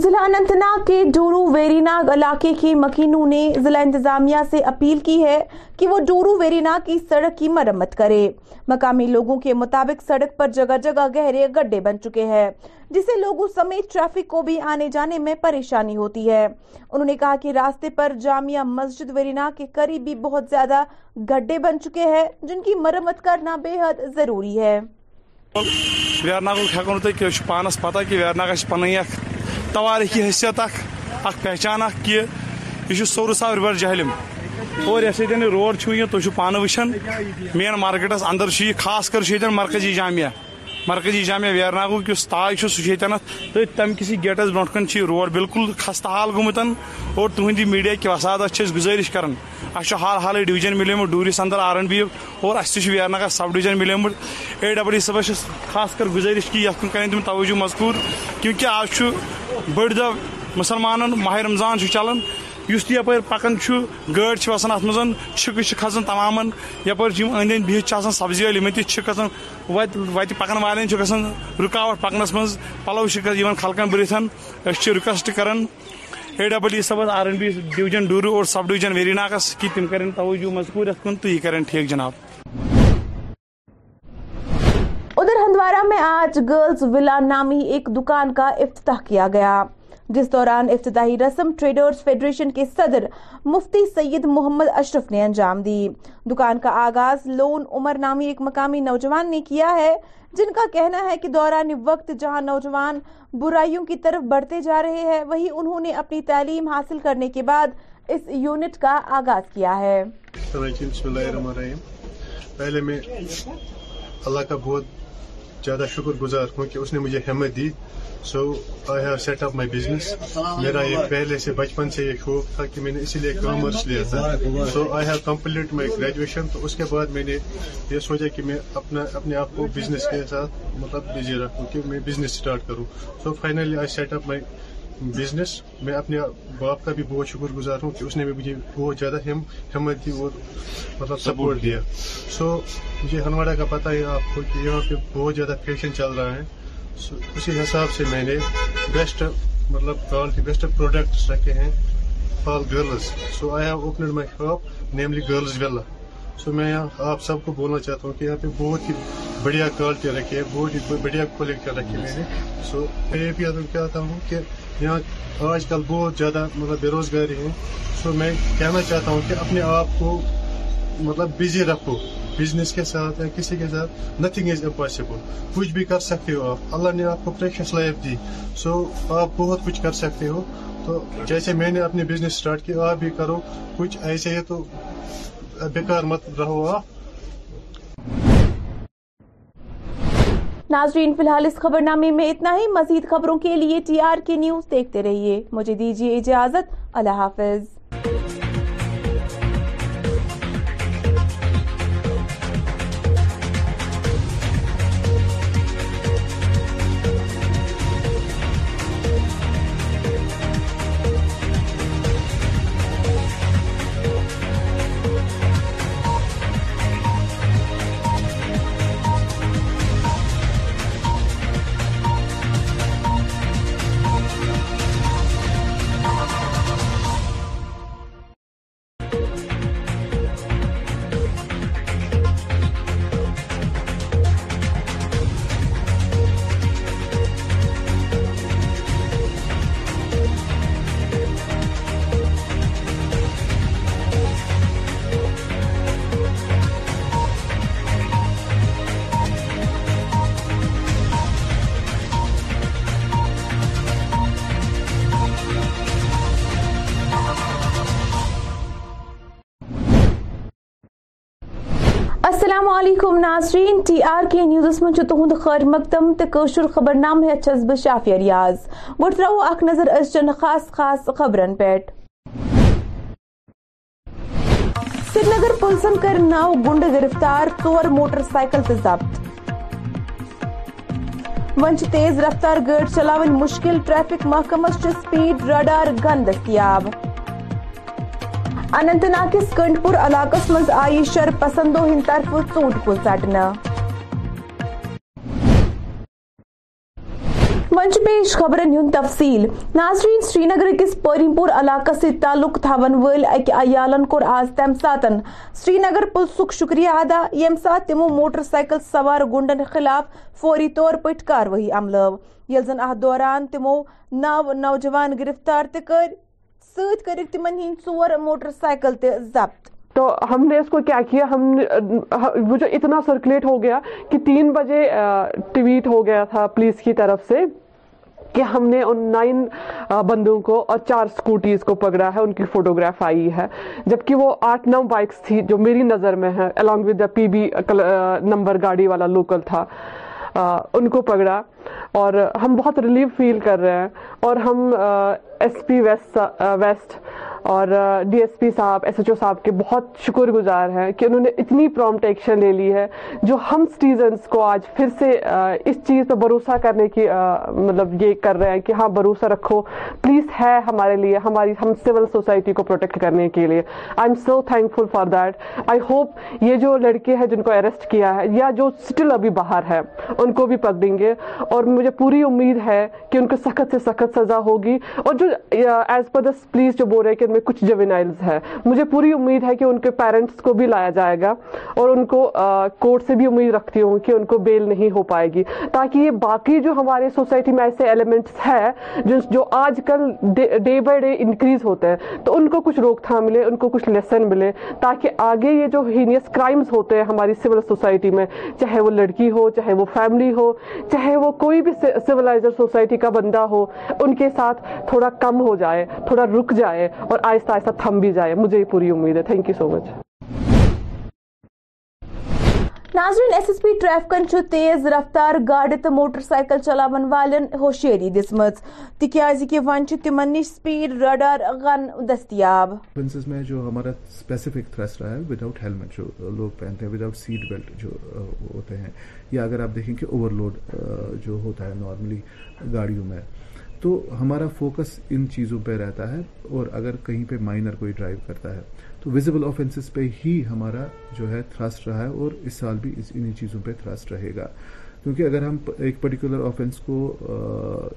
ضلع انتناگ کے ڈورو ویریناگ علاقے کے مکینوں نے ضلع انتظامیہ سے اپیل کی ہے کہ وہ ڈورو ویریناگ کی سڑک کی مرمت کرے مقامی لوگوں کے مطابق سڑک پر جگہ جگہ گہرے گڈے بن چکے ہیں جسے لوگوں سمیت ٹریفک کو بھی آنے جانے میں پریشانی ہوتی ہے انہوں نے کہا کہ راستے پر جامعہ مسجد ویرینا کے قریب بھی بہت زیادہ گڈھے بن چکے ہیں جن کی مرمت کرنا بے حد ضروری ہے تواریخی حیثیت اخ پہچان اخ کہ یہ سورس آو ر جہلم اور روڈ چھو یہ روڈ تان و مین مارکیٹس اندر یہ خاص کر مرکزی جامعہ مرکزی جامعہ ویرانا اس تاج سہ تھی تم کسی گیٹس برو کن روڈ بالکل خستہ حال گمت اور تہندی میڈیا وسادت گزارش کرانا اس حال حال ڈوجن ملیمت ڈورس اندر آر این بی اور اس تیش ویرناگا سب ڈوجن ملیمت اے ڈبل ای صبح خاص کر گزارش کہ یہ توجہ مذکور کیونکہ آج بڑھ مسلمان ماہ رمضان چلان اس یپ پکان گاڑی سے وسان ات من چھکے کھسان تمام یپ اد بہت سبزی والے ان تکان وت پکان والے گھنٹوں رکاوٹ پکنس من پلو خلقن برتھ اس رکویسٹ کر اے ڈبل ای سب آر این بی ڈوجن ڈور اور سب ڈوجن ویری ناگس کی تم کریں توجہ مجبور اتن تو یہ کریں ٹھیک جناب ادھر ہندوارہ میں آج گرلز ولا نامی ایک دکان کا افتتاح کیا گیا جس دوران افتتاحی رسم ٹریڈرز فیڈریشن کے صدر مفتی سید محمد اشرف نے انجام دی دکان کا آغاز لون عمر نامی ایک مقامی نوجوان نے کیا ہے جن کا کہنا ہے کہ دوران وقت جہاں نوجوان برائیوں کی طرف بڑھتے جا رہے ہیں وہی انہوں نے اپنی تعلیم حاصل کرنے کے بعد اس یونٹ کا آغاز کیا ہے جی، بسم اللہ اللہ الرحمن الرحیم پہلے میں کا بہت زیادہ شکر گزار ہوں کہ اس نے مجھے ہمت دی so I have set up my business میرا یہ پہلے سے بچپن سے یہ شوق تھا کہ میں نے اسی لیے کامرس لیا تھا so I have complete my graduation تو اس کے بعد میں نے یہ سوچا کہ میں اپنا اپنے آپ کو بزنس کے ساتھ مطلب بزی رکھوں کہ میں بزنس اسٹارٹ کروں so finally I set up my business میں اپنے باپ کا بھی بہت شکر گزار ہوں کہ اس نے بھی مجھے بہت زیادہ ہمت دی اور مطلب سپورٹ دیا سو مجھے ہنواڑہ کا پتہ ہے آپ کو کہ یہاں پہ بہت زیادہ فیشن چل رہا ہے اسی حساب سے میں نے بیسٹ مطلب کوالٹی بیسٹ پروڈکٹس رکھے ہیں for girls so I have opened my shop namely girls villa so میں یہاں آپ سب کو بولنا چاہتا ہوں کہ یہاں پہ بہت ہی بڑھیا کوالٹی رکھی ہے بہت ہی بڑھیا کوالٹی رکھی میں نے سو میں یہ بھی کہتا ہوں کہ یہاں آج کل بہت زیادہ مطلب بے روزگاری ہے سو میں کہنا چاہتا ہوں کہ اپنے آپ کو مطلب بزی رکھو بزنس کے ساتھ یا کسی کے ساتھ نتھنگ از امپاسبل کچھ بھی کر سکتے ہو آپ اللہ نے آپ کو پریکشس لائف دی سو آپ بہت کچھ کر سکتے ہو تو جیسے میں نے اپنے بزنس اسٹارٹ کیا آپ بھی کرو کچھ ایسے ہے تو بیکار مت رہو آپ ناظرین فی الحال اس خبر نامے میں اتنا ہی مزید خبروں کے لیے ٹی آر کے نیوز دیکھتے رہیے مجھے دیجیے اجازت اللہ حافظ ٹی آر کے نیوزس من تہد خیر مقدم توشر خبر نام ہتھ چس ترو اخ نظر از چن خاص خاص خبرن سری نگر پولیسن کر نو گنڈ گرفتار ٹور موٹر سائیکل ضبط و تیز رفتار گڑ چلو مشکل ٹریفک محکمس سپیڈ رڈار گن دستیاب اننت ناگ کس کنڈ پور علاقہ مز آئی شر پسندوں ہند طرف ٹ تفصیل ناظرین سری نگر کس پریم پور علاقہ سے کور تھا تم ساتن سری نگر پلسک شکریہ ادا یم سات تمو موٹر سائیکل سوار گنڈن خلاف فوری طور پہ کاروی زن اہ دوران تمو نو نوجوان گرفتار تے کر کرک تم ہند ژور موٹر سائیکل کو کیا کیا اتنا سرکولیٹ ہو گیا کہ تین بجے ٹویٹ ہو گیا تھا پولیس کی طرف سے کہ ہم نے ان نائن بندوں کو اور چار سکوٹیز کو ہے ان کی فوٹوگراف آئی ہے جبکہ وہ آٹھ نو بائکس تھی جو میری نظر میں ہے along with the P B number گاڑی والا لوکل تھا ان کو پکڑا اور ہم بہت ریلیف فیل کر رہے ہیں اور ہم ایس پی ویسٹ ویسٹ اور ڈی ایس پی صاحب ایس ایچ او صاحب کے بہت شکر گزار ہیں کہ انہوں نے اتنی پرومٹ ایکشن لے لی ہے جو ہم سٹیزنس کو آج پھر سے اس چیز پہ بھروسہ کرنے کی مطلب یہ کر رہے ہیں کہ ہاں بھروسہ رکھو پلیز ہے ہمارے لیے ہماری ہم سول سوسائٹی کو پروٹیکٹ کرنے کے لیے I am so thankful for that I hope یہ جو لڑکے ہیں جن کو اریسٹ کیا ہے یا جو اسٹل ابھی باہر ہے ان کو بھی پک دیں گے اور مجھے پوری امید ہے کہ ان کو سخت سے سخت سزا ہوگی اور جو ایز پر دا پلیز جو بول رہے کہ میں کچھ جوینائلز ہے مجھے پوری امید ہے کہ ان کے پیرنٹس کو بھی لایا جائے گا اور ان کو کورٹ سے بھی امید رکھتی ہوں کہ ان کو بیل نہیں ہو پائے گی تاکہ یہ باقی جو ہمارے سوسائٹی میں ایسے ایلیمنٹس ہے جو, جو آج کل ڈے بائی ڈے انکریز ہوتے ہیں تو ان کو کچھ روک تھام ملے ان کو کچھ لیسن ملے تاکہ آگے یہ جو ہینیس کرائمز ہوتے ہیں ہماری سول سوسائٹی میں چاہے وہ لڑکی ہو چاہے وہ فیملی ہو چاہے وہ کوئی بھی سولائزر سوسائٹی کا بندہ ہو ان کے ساتھ تھوڑا کم ہو جائے تھوڑا رک جائے اور اور آہستہ آہستہ تھم بھی جائے مجھے یہ پوری امید ہے تھینک یو سو مچ ناظرین ایس ایس پی ٹریفکن چھ تیز رفتار گاڑی تو موٹر سائیکل چلاون والن ہوشیری دزم تاز کہ ون تم نش سپیڈ رڈار غن دستیاب پرنسز میں جو ہمارا سپیسیفک تھرس رہا ہے وداؤٹ ہیلمٹ جو لوگ پہنتے ہیں وداؤٹ سیٹ بیلٹ جو ہوتے ہیں یا اگر آپ دیکھیں کہ اوور لوڈ جو ہوتا ہے نارملی گاڑیوں میں تو ہمارا فوکس ان چیزوں پہ رہتا ہے اور اگر کہیں پہ مائنر کوئی ڈرائیو کرتا ہے تو ویزیبل آفینسز پہ ہی ہمارا جو ہے تھرسٹ رہا ہے اور اس سال بھی انہی چیزوں پہ تھرسٹ رہے گا کیونکہ اگر ہم ایک پرٹیکولر آفینس کو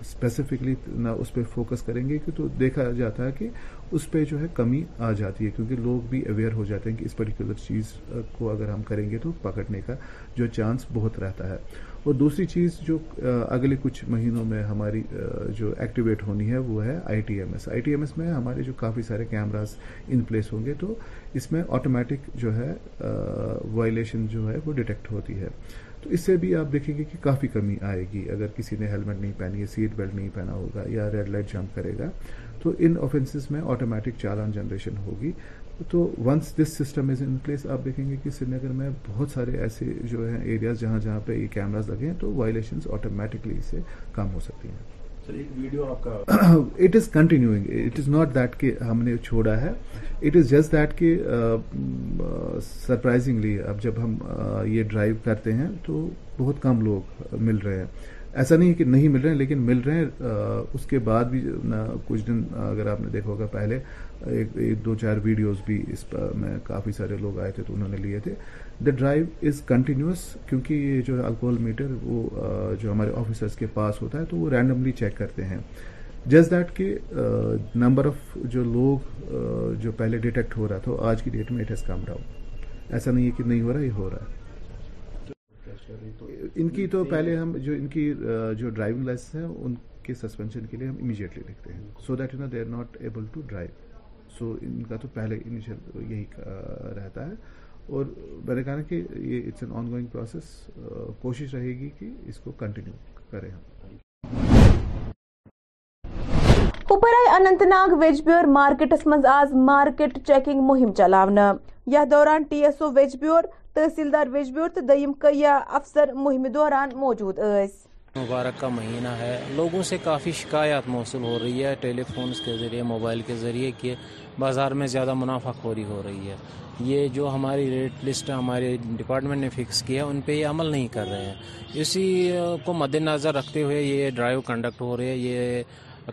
اسپیسیفکلی اس پہ فوکس کریں گے تو دیکھا جاتا ہے کہ اس پہ جو ہے کمی آ جاتی ہے کیونکہ لوگ بھی اویئر ہو جاتے ہیں کہ اس پرٹیکولر چیز کو اگر ہم کریں گے تو پکڑنے کا جو چانس بہت رہتا ہے اور دوسری چیز جو اگلے کچھ مہینوں میں ہماری جو ایکٹیویٹ ہونی ہے وہ ہے I T M S I T M S میں ہمارے جو کافی سارے کیمراز ان پلیس ہوں گے تو اس میں آٹومیٹک جو ہے وائلیشن جو ہے وہ ڈیٹیکٹ ہوتی ہے تو اس سے بھی آپ دیکھیں گے کہ کافی کمی آئے گی اگر کسی نے ہیلمٹ نہیں پہنی ہے سیٹ بیلٹ نہیں پہنا ہوگا یا ریڈ لائٹ جمپ کرے گا تو ان آفینسز میں آٹومیٹک چالان جنریشن ہوگی تو once this system is in place آپ دیکھیں گے کہ سری نگر میں بہت سارے ایسے جو ہیں ایریاز جہاں جہاں پہ یہ کیمراز لگے ہیں تو وائلیشنز آٹومیٹکلی کم ہو سکتی ہیں it it is is continuing not that کہ ہم نے چھوڑا ہے اٹ از جسٹ دیٹ کہ سرپرائزنگلی اب جب ہم یہ ڈرائیو کرتے ہیں تو بہت کم لوگ مل رہے ہیں ایسا نہیں ہے کہ نہیں مل رہے ہیں لیکن مل رہے ہیں اس کے بعد بھی کچھ دن اگر آپ نے دیکھا ہوگا پہلے ایک دو چار ویڈیوز بھی اس پر میں کافی سارے لوگ آئے تھے تو انہوں نے لیے تھے دا ڈرائیو از کنٹینیوس کیونکہ یہ جو الکوہل میٹر وہ جو ہمارے آفیسرس کے پاس ہوتا ہے تو وہ رینڈملی چیک کرتے ہیں جسٹ دیٹ کہ نمبر آف جو لوگ جو پہلے ڈیٹیکٹ ہو رہا تھا آج کی ڈیٹ میں اٹ ہیز کم ڈاؤن ایسا نہیں ہے کہ نہیں ہو رہا یہ ہو رہا ہے ان کی تو پہلے ہم جو ان کی جو ڈرائیونگ لائسنس ہیں ان کے سسپینشن کے لیے ہم امیجیٹلی دیکھتے ہیں so that are not able to drive so ان کا تو پہلے انیشل یہی رہتا ہے اور میں نے کہا نا کہ یہ it's an ongoing process کوشش رہے گی کہ اس کو کنٹینیو کریں ہم اوپرائی اننت ناگ ویجبیور مارکیٹس من آز مارکیٹ چیکنگ مہم چلاونا یا دوران ٹی ایس او ویجبیور تحصیلدار ویجبیور تو دیم کئی افسر مہم دوران موجود ایس مبارک کا مہینہ ہے لوگوں سے کافی شکایات موصول ہو رہی ہے ٹیلی فونز کے ذریعے موبائل کے ذریعے کہ بازار میں زیادہ منافع خوری ہو رہی ہے یہ جو ہماری ریٹ لسٹ ہمارے ڈپارٹمنٹ نے فکس کیا ان پہ یہ عمل نہیں کر رہے ہیں اسی کو مد نظر رکھتے ہوئے یہ ڈرائیو کنڈکٹ ہو رہے ہیں یہ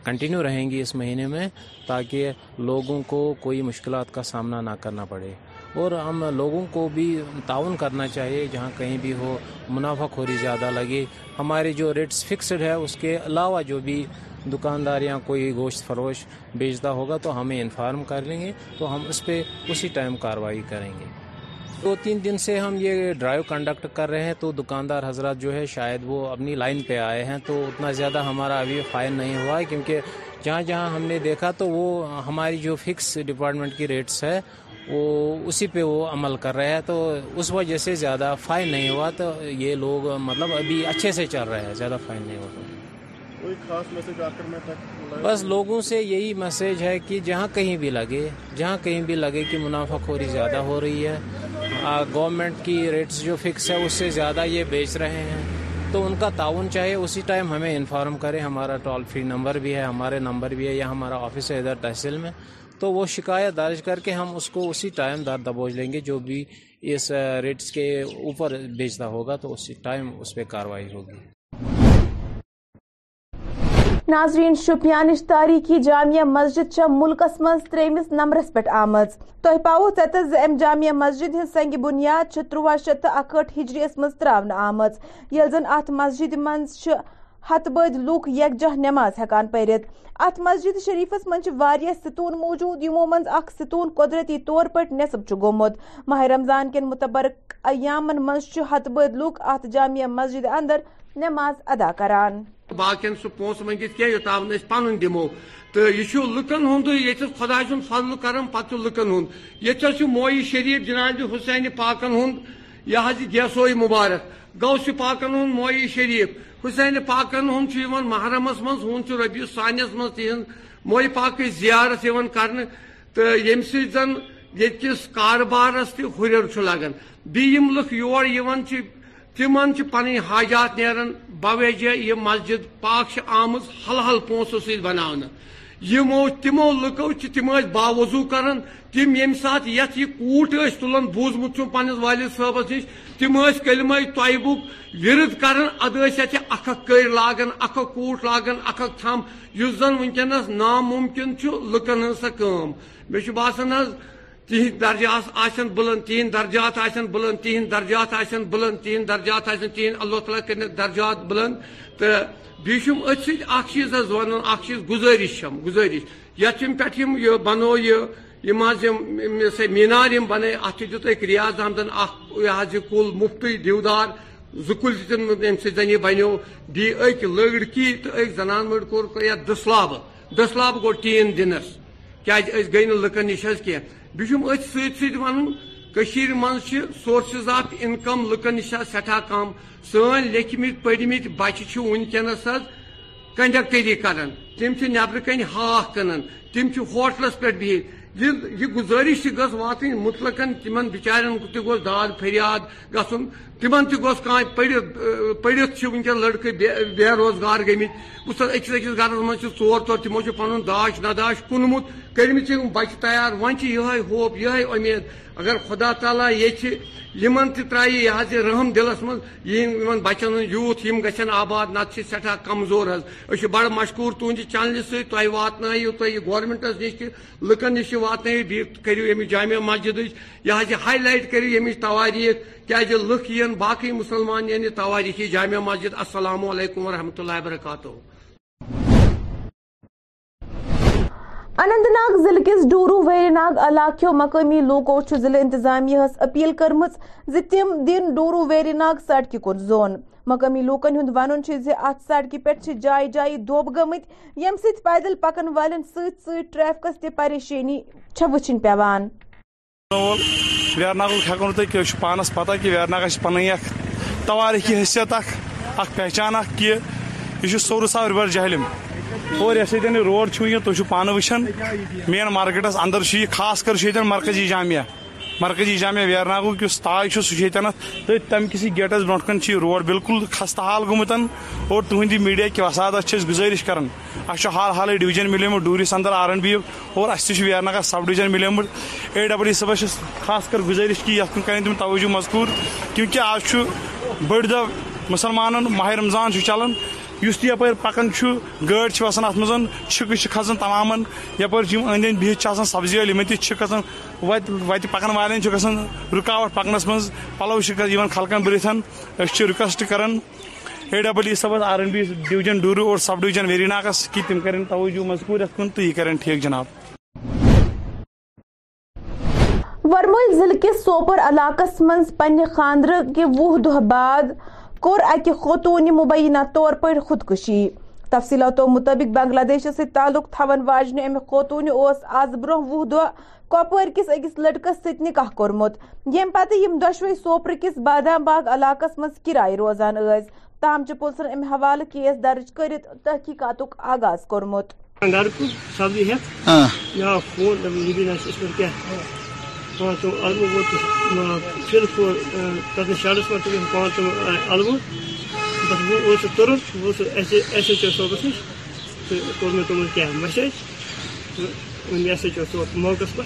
کنٹینیو رہیں گی اس مہینے میں تاکہ لوگوں کو کوئی مشکلات کا سامنا نہ کرنا پڑے اور ہم لوگوں کو بھی تعاون کرنا چاہیے جہاں کہیں بھی ہو منافع خوری زیادہ لگے ہمارے جو ریٹس فکسڈ ہے اس کے علاوہ جو بھی دکاندار یا کوئی گوشت فروش بیچتا ہوگا تو ہمیں انفارم کر لیں گے تو ہم اس پہ اسی ٹائم کاروائی کریں گے دو تین دن سے ہم یہ ڈرائیو کنڈکٹ کر رہے ہیں تو دکاندار حضرات جو ہے شاید وہ اپنی لائن پہ آئے ہیں تو اتنا زیادہ ہمارا ابھی فائن نہیں ہوا ہے کیونکہ جہاں جہاں ہم نے دیکھا تو وہ ہماری جو فکس ڈپارٹمنٹ کی ریٹس ہے وہ اسی پہ وہ عمل کر رہے ہیں تو اس وجہ سے زیادہ فائن نہیں ہوا تو یہ لوگ مطلب ابھی اچھے سے چل رہے ہیں زیادہ فائن نہیں ہوا کوئی خاص میسج بس لوگوں سے یہی میسیج ہے کہ جہاں کہیں بھی لگے جہاں کہیں بھی لگے کہ منافع خوری زیادہ ہو رہی ہے گورنمنٹ کی ریٹس جو فکس ہے اس سے زیادہ یہ بیچ رہے ہیں تو ان کا تعاون چاہیے اسی ٹائم ہمیں انفارم کریں ہمارا ٹول فری نمبر بھی ہے ہمارے نمبر بھی ہے یا ہمارا آفس ہے ادھر تحصیل میں تو وہ شکایت دارج کر کے ہم اس کو اسی ٹائم دار دبوچ لیں گے جو بھی اس ریٹس کے اوپر بیچتا ہوگا تو اسی ٹائم اس پہ کاروائی ہوگی ناظرین شپیانچ تاریخی جامعہ مسجد چھ ملکس مز تریمس نمبرس پہ آمت تہ پاو تتس ام جامعہ مسجد ہز سنگ بنیاد تروہ شیت تو اکہٹ ہجریس مز ترا آمت یل زن ات مسجد مز ہت بد لوک یکجہ نماز ہیکان پھر ات مسجد شریفس منچ ستون موجود یمو من اخ ستون قدرتی طور پر نصب گومت ماہ رمضان کن متبرک متبرکیامن منچھ ہت ات لامع مسجد اندر نماز ادا کران سہ منگت کی پن دمو تو لکن ہند یہ خدا سن فضل کران پتہ لکن ہند یہ شریف جناب حسین پاکن ہند یہ حض جیسوئی مبارک غوس پاکن ہند مو شریف حسین پاکن محرمس من ربیع ثانیس من مہنگ موئی پاک زیارت کرم سن یہ کس کاروبارس تریر لگان بی لور یہ تم پن حاجات نیران بویجہ یہ مسجد پاک آمز حل حل پونسو پوسو سنو تمو لکو تم باوضو کران تم یمس كوٹ تلان بوزمتم پنس والد صبس نش تم كے كلم توبک ورد کران كران ادھے اخھ لاگان اھٹ لاگان تھم اس زن كس ناممكن لکن ہے باسان حض تہد درجات آ بلند تہند درجات بلند تہند درجات آ بلند تہند درجات تہند اللہ تعالیٰ کر درجات بلند تو بیم ات سی اخ چیز گزارش گزارش گزشم پہ یہ بنو یہ سا مینار بنے ات دیت ریاض احمدن اخت یہ کل مفت دیودار دودار زم سن بنی اک لڑکی تو زنان مڑ کھات دسلاب دسلاب گو ٹین دنس کی لکن نش حسہ بچم ات ستھ ستیر م سورسز آف انکم لکن نش سٹھا کم سن پڑمت لچہ ورنس کنڈکٹری کران تم نبر کن ہاخ کنان تم ہوٹلس پہ بہت یہ گزارش گھ وات متلقن تم بچار گوس داد فریاد گھن تم تس لڑکے بے روزگار گمت واقس اکس گھر ٹور ٹور تمو پن داش نداش کنمت بچہ تیار ون یہ ہوپ یہ امید اگر خدا تعالیٰ یہ ترائی یہ رحم دلس من بچن ہند یوتھ یم گھن آباد نت سٹھا کمزور حسہ مشہور تہندہ چنلہ سہی وات نائو تھی گورمنٹس نش تہ لکن کرو امس جامعہ مسجد یہ ہائی لائٹ کرو امچ تواریخ کیا لکھ یہ باقی مسلمان یعنی تواریخی جامع مسجد السلام علیکم ورحمت اللہ وبرکاتہ اننت ناگ ضلع کس ڈورو ویری ناگ علاقوں مقامی لوکو ضلع انتظامیہ اپیل کرم تم دن ڈورو ویری ناگ سڑکہ کن زون مقامی لوکن ہند ون ات سڑکہ پہ جائے جائے دوب گمت یم سیت پیدل پکن والن سیت سیت ٹریفکس تہ پریشانی چھ وچھن پیوان ویرناگ ہوں کی پانس پتہ کہ ویرناگا پن پہ توارخی حیثیت اخ اہچان اخ کہ یہ سورس آو رور یہ اوور روڈ تھی تانے وچان مین مارکیٹس اندر یہ خاص کر مرکزی جامعہ مرکزی جامعہ اس تاج سہجن تھی تم کسی گیٹس برو کن روڈ بالکل خستہ حال گمت اور تہندی میڈیا وسادت سے گزارش کرانا اس حال حال ملے مت ڈوری سندر آر این بی اور اس ویرناگا سب ملے مت اے ڈبل صبح خاص کر کریں تم توجہ مذکور کیونکہ آج بڑھ مسلمان ماہ رمضان چلان یپر پکان گاڑ ات منچ چھکہ کھانا تمام اند اند بہت سبزی علتھ کھسان وت پکان والے گا رکاوٹ پکنس من پلو خلقن برتن e این بی ڈوجن ڈورو اور سب ڈوجن ویری ناگس یہ کریں ٹھیک جناب ورمل ضلع کس سوپور علاقہ من پنہ خاندر کے وہ بعد کور اک خون مبینہ طور پر خودکشی تفصیلاتو مطابق بنگلہ دیشو سعلق تون واجن امہ خون آز برہ وہ کپور کس اکس لڑکس ست نکاح کورمت یم پتہ دشوئی سوپر کس بادام باغ علاقس مز کرے روزان تاہم تاہمچہ پولیسن امہ حوالہ کیس درج کر تحقیقات آغاز کتنا شہس الو بس او صوبس نش تو کتھ تمہ مسج تو موقع پہ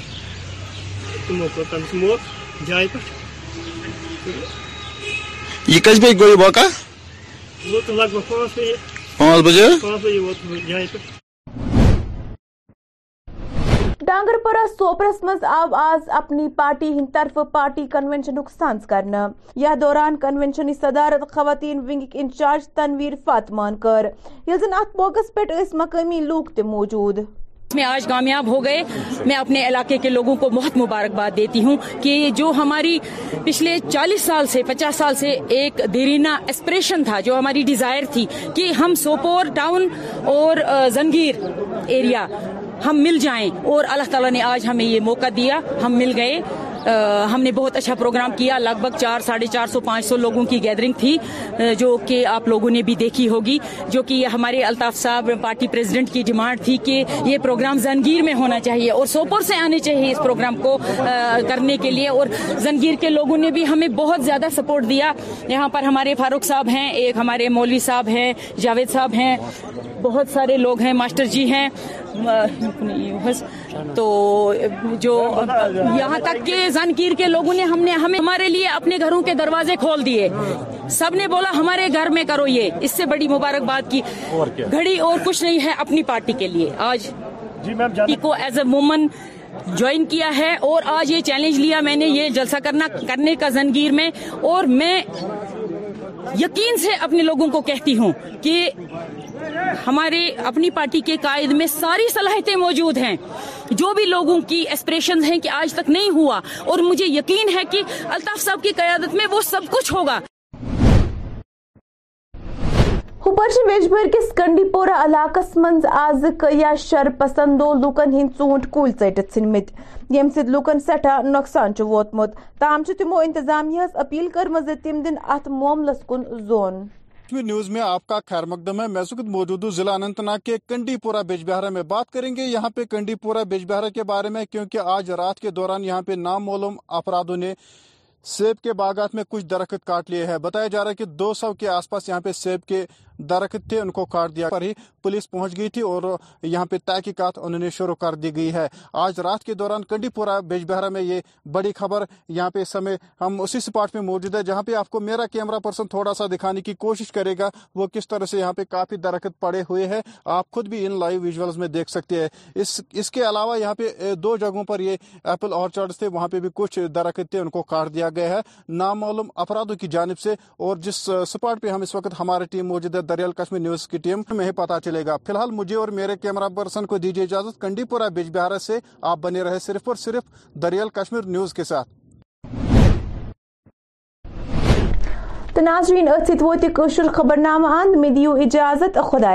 موقع جائے پہ لگ بھگ پانچ بجے جائے پہ ڈانگرپورہ سوپرس مز آو آز اپنی پارٹی ہند طرف پارٹی کنوینشنک سانس کرنا یا دوران کنوینشن صدارت خواتین ونگک انچارج تنویر فاطمان یل زن ات موقع پہ اس لوگ تہ موجود میں آج کامیاب ہو گئے میں اپنے علاقے کے لوگوں کو بہت مبارکباد دیتی ہوں کہ جو ہماری پچھلے چالیس سال سے پچاس سال سے ایک دیرینہ اسپریشن تھا جو ہماری ڈیزائر تھی کہ ہم سوپور ٹاؤن اور زنگیر ایریا ہم مل جائیں اور اللہ تعالیٰ نے آج ہمیں یہ موقع دیا ہم مل گئے ہم نے بہت اچھا پروگرام کیا لگ بھگ چار ساڑھے چار سو پانچ سو لوگوں کی گیدرنگ تھی جو کہ آپ لوگوں نے بھی دیکھی ہوگی جو کہ ہمارے الطاف صاحب پارٹی پریزیڈنٹ کی ڈیمانڈ تھی کہ یہ پروگرام زنگیر میں ہونا چاہیے اور سوپور سے آنے چاہیے اس پروگرام کو کرنے کے لیے اور زنگیر کے لوگوں نے بھی ہمیں بہت زیادہ سپورٹ دیا یہاں پر ہمارے فاروق صاحب ہیں ایک ہمارے مولوی صاحب ہیں جاوید صاحب ہیں بہت سارے لوگ ہیں ماسٹر جی ہیں بس تو جو یہاں تک کہ زنکیر کے لوگوں نے ہم نے ہمارے لیے اپنے گھروں کے دروازے کھول دیے سب نے بولا ہمارے گھر میں کرو یہ اس سے بڑی مبارکباد کی گھڑی اور کچھ نہیں ہے اپنی پارٹی کے لیے آج کو ایز اے وومن جوائن کیا ہے اور آج یہ چیلنج لیا میں نے یہ جلسہ کرنا کرنے کا زنگیر میں اور میں یقین سے اپنے لوگوں کو کہتی ہوں کہ ہمارے اپنی پارٹی کے قائد میں ساری صلاحیتیں موجود ہیں جو بھی لوگوں کی ایسپریشن ہیں کہ آج تک نہیں ہوا اور مجھے یقین ہے کہ الطاف صاحب کی قیادت میں وہ سب کچھ ہوگا ویجبر کنڈی پورہ علاقہ آز کیا شر پسندو لوکن ہند چونٹ یم مت لکن سٹھا نقصان تاہم انتظامیہ اپیل کرم دن ات معاملس کن زون نیوز میں آپ کا خیر مقدم ہے میں سکت موجود کے کنڈی پورا بیج بہارا میں بات کریں گے یہاں پہ کنڈی پورا بیج بہارا کے بارے میں کیونکہ آج رات کے دوران یہاں پہ نام مولو اپردوں نے سیب کے باغات میں کچھ درخت کاٹ لیے بتایا جا رہا ہے کہ دو سو کے آس پاس یہاں پہ سیب کے درخت تھے ان کو کاٹ دیا پر ہی پولیس پہنچ گئی تھی اور یہاں پہ تحقیقات شروع کر دی گئی ہے آج رات کے دوران کنڈی پورا بیج بہرا میں یہ بڑی خبر یہاں پہ ہم اسی سپاٹ میں موجود ہے جہاں پہ آپ کو میرا کیمرہ پرسن تھوڑا سا دکھانے کی کوشش کرے گا وہ کس طرح سے یہاں پہ کافی درخت پڑے ہوئے ہیں آپ خود بھی ان لائیو ویژولز میں دیکھ سکتے ہیں اس کے علاوہ یہاں پہ دو جگہوں پر یہ ایپل اور وہاں پہ بھی کچھ درخت تھے ان کو کاٹ دیا گیا ہے نامعلوم افرادوں کی جانب سے اور جس سپاٹ پہ ہم اس وقت ہماری ٹیم موجود ہے دریال نیوز کی ٹیم میں ہی پتا چلے گا فی الحال مجھے اور میرے کیمرہ پرسن کو دیجیے اجازت کنڈی پورہ بجبارا سے آپ بنے رہے صرف اور صرف دریال کشمیر نیوز کے ساتھ خبر دیجازت خدا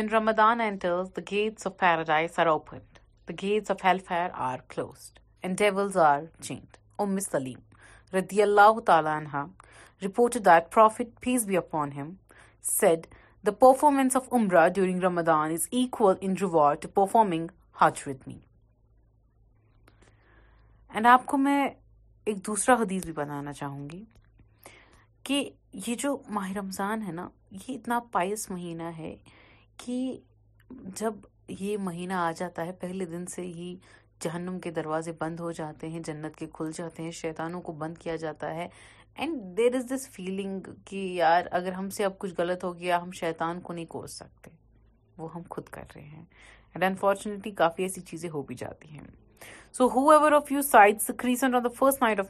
When Ramadan Ramadan enters, the the The gates gates of of of paradise are are are opened, hellfire closed, and devils chained. Umm Salim, radiallahu ta'ala anha, reported that Prophet, peace be upon him, said, performance Umrah during is equal in reward to performing Hajj with me. And آپ کو میں ایک دوسرا حدیث بھی بتانا چاہوں گی کہ یہ جو ماہ رمضان ہے نا یہ اتنا پائس مہینہ ہے کہ جب یہ مہینہ آ جاتا ہے پہلے دن سے ہی جہنم کے دروازے بند ہو جاتے ہیں جنت کے کھل جاتے ہیں شیطانوں کو بند کیا جاتا ہے and there is this feeling کہ یار اگر ہم سے اب کچھ غلط ہو گیا ہم شیطان کو نہیں کوس سکتے وہ ہم خود کر رہے ہیں اینڈ انفارچونیٹلی کافی ایسی چیزیں ہو بھی جاتی ہیں so however if you a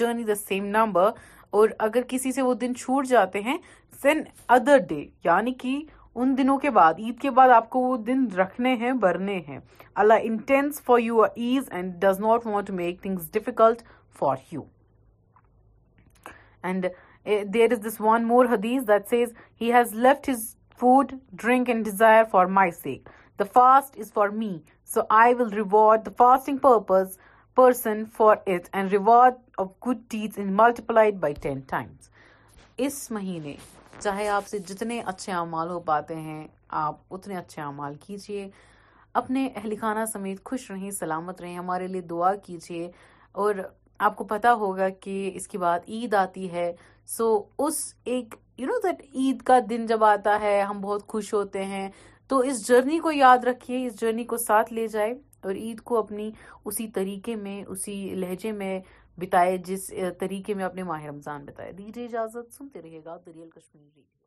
journey the same number اور اگر کسی سے وہ دن چھوٹ جاتے ہیں دین ادر ڈے یعنی کہ ان دنوں کے بعد عید کے بعد آپ کو وہ دن رکھنے ہیں بھرنے ہیں Allah intends for you ease and does not want make things difficult for you and there is this one more حدیث that says he has left his food drink and desire for my sake the fast is for me so I will reward the fasting purpose person for it and reward of good teach in multiplied by ten times اس مہینے چاہے آپ سے جتنے اچھے اعمال ہو پاتے ہیں آپ اتنے اچھے اعمال کیجیے اپنے اہل خانہ سمیت خوش رہیں سلامت رہیں ہمارے لیے دعا کیجیے اور آپ کو پتہ ہوگا کہ اس کے بعد عید آتی ہے سو اس ایک یو نو دیٹ عید کا دن جب آتا ہے ہم بہت خوش ہوتے ہیں تو اس جرنی کو یاد رکھیے اس جرنی کو ساتھ لے جائے اور عید کو اپنی اسی طریقے میں اسی لہجے میں بتائے جس طریقے میں اپنے ماہ رمضان بتائے دیجیے اجازت سنتے رہے گا دریال کشمیر کشمیری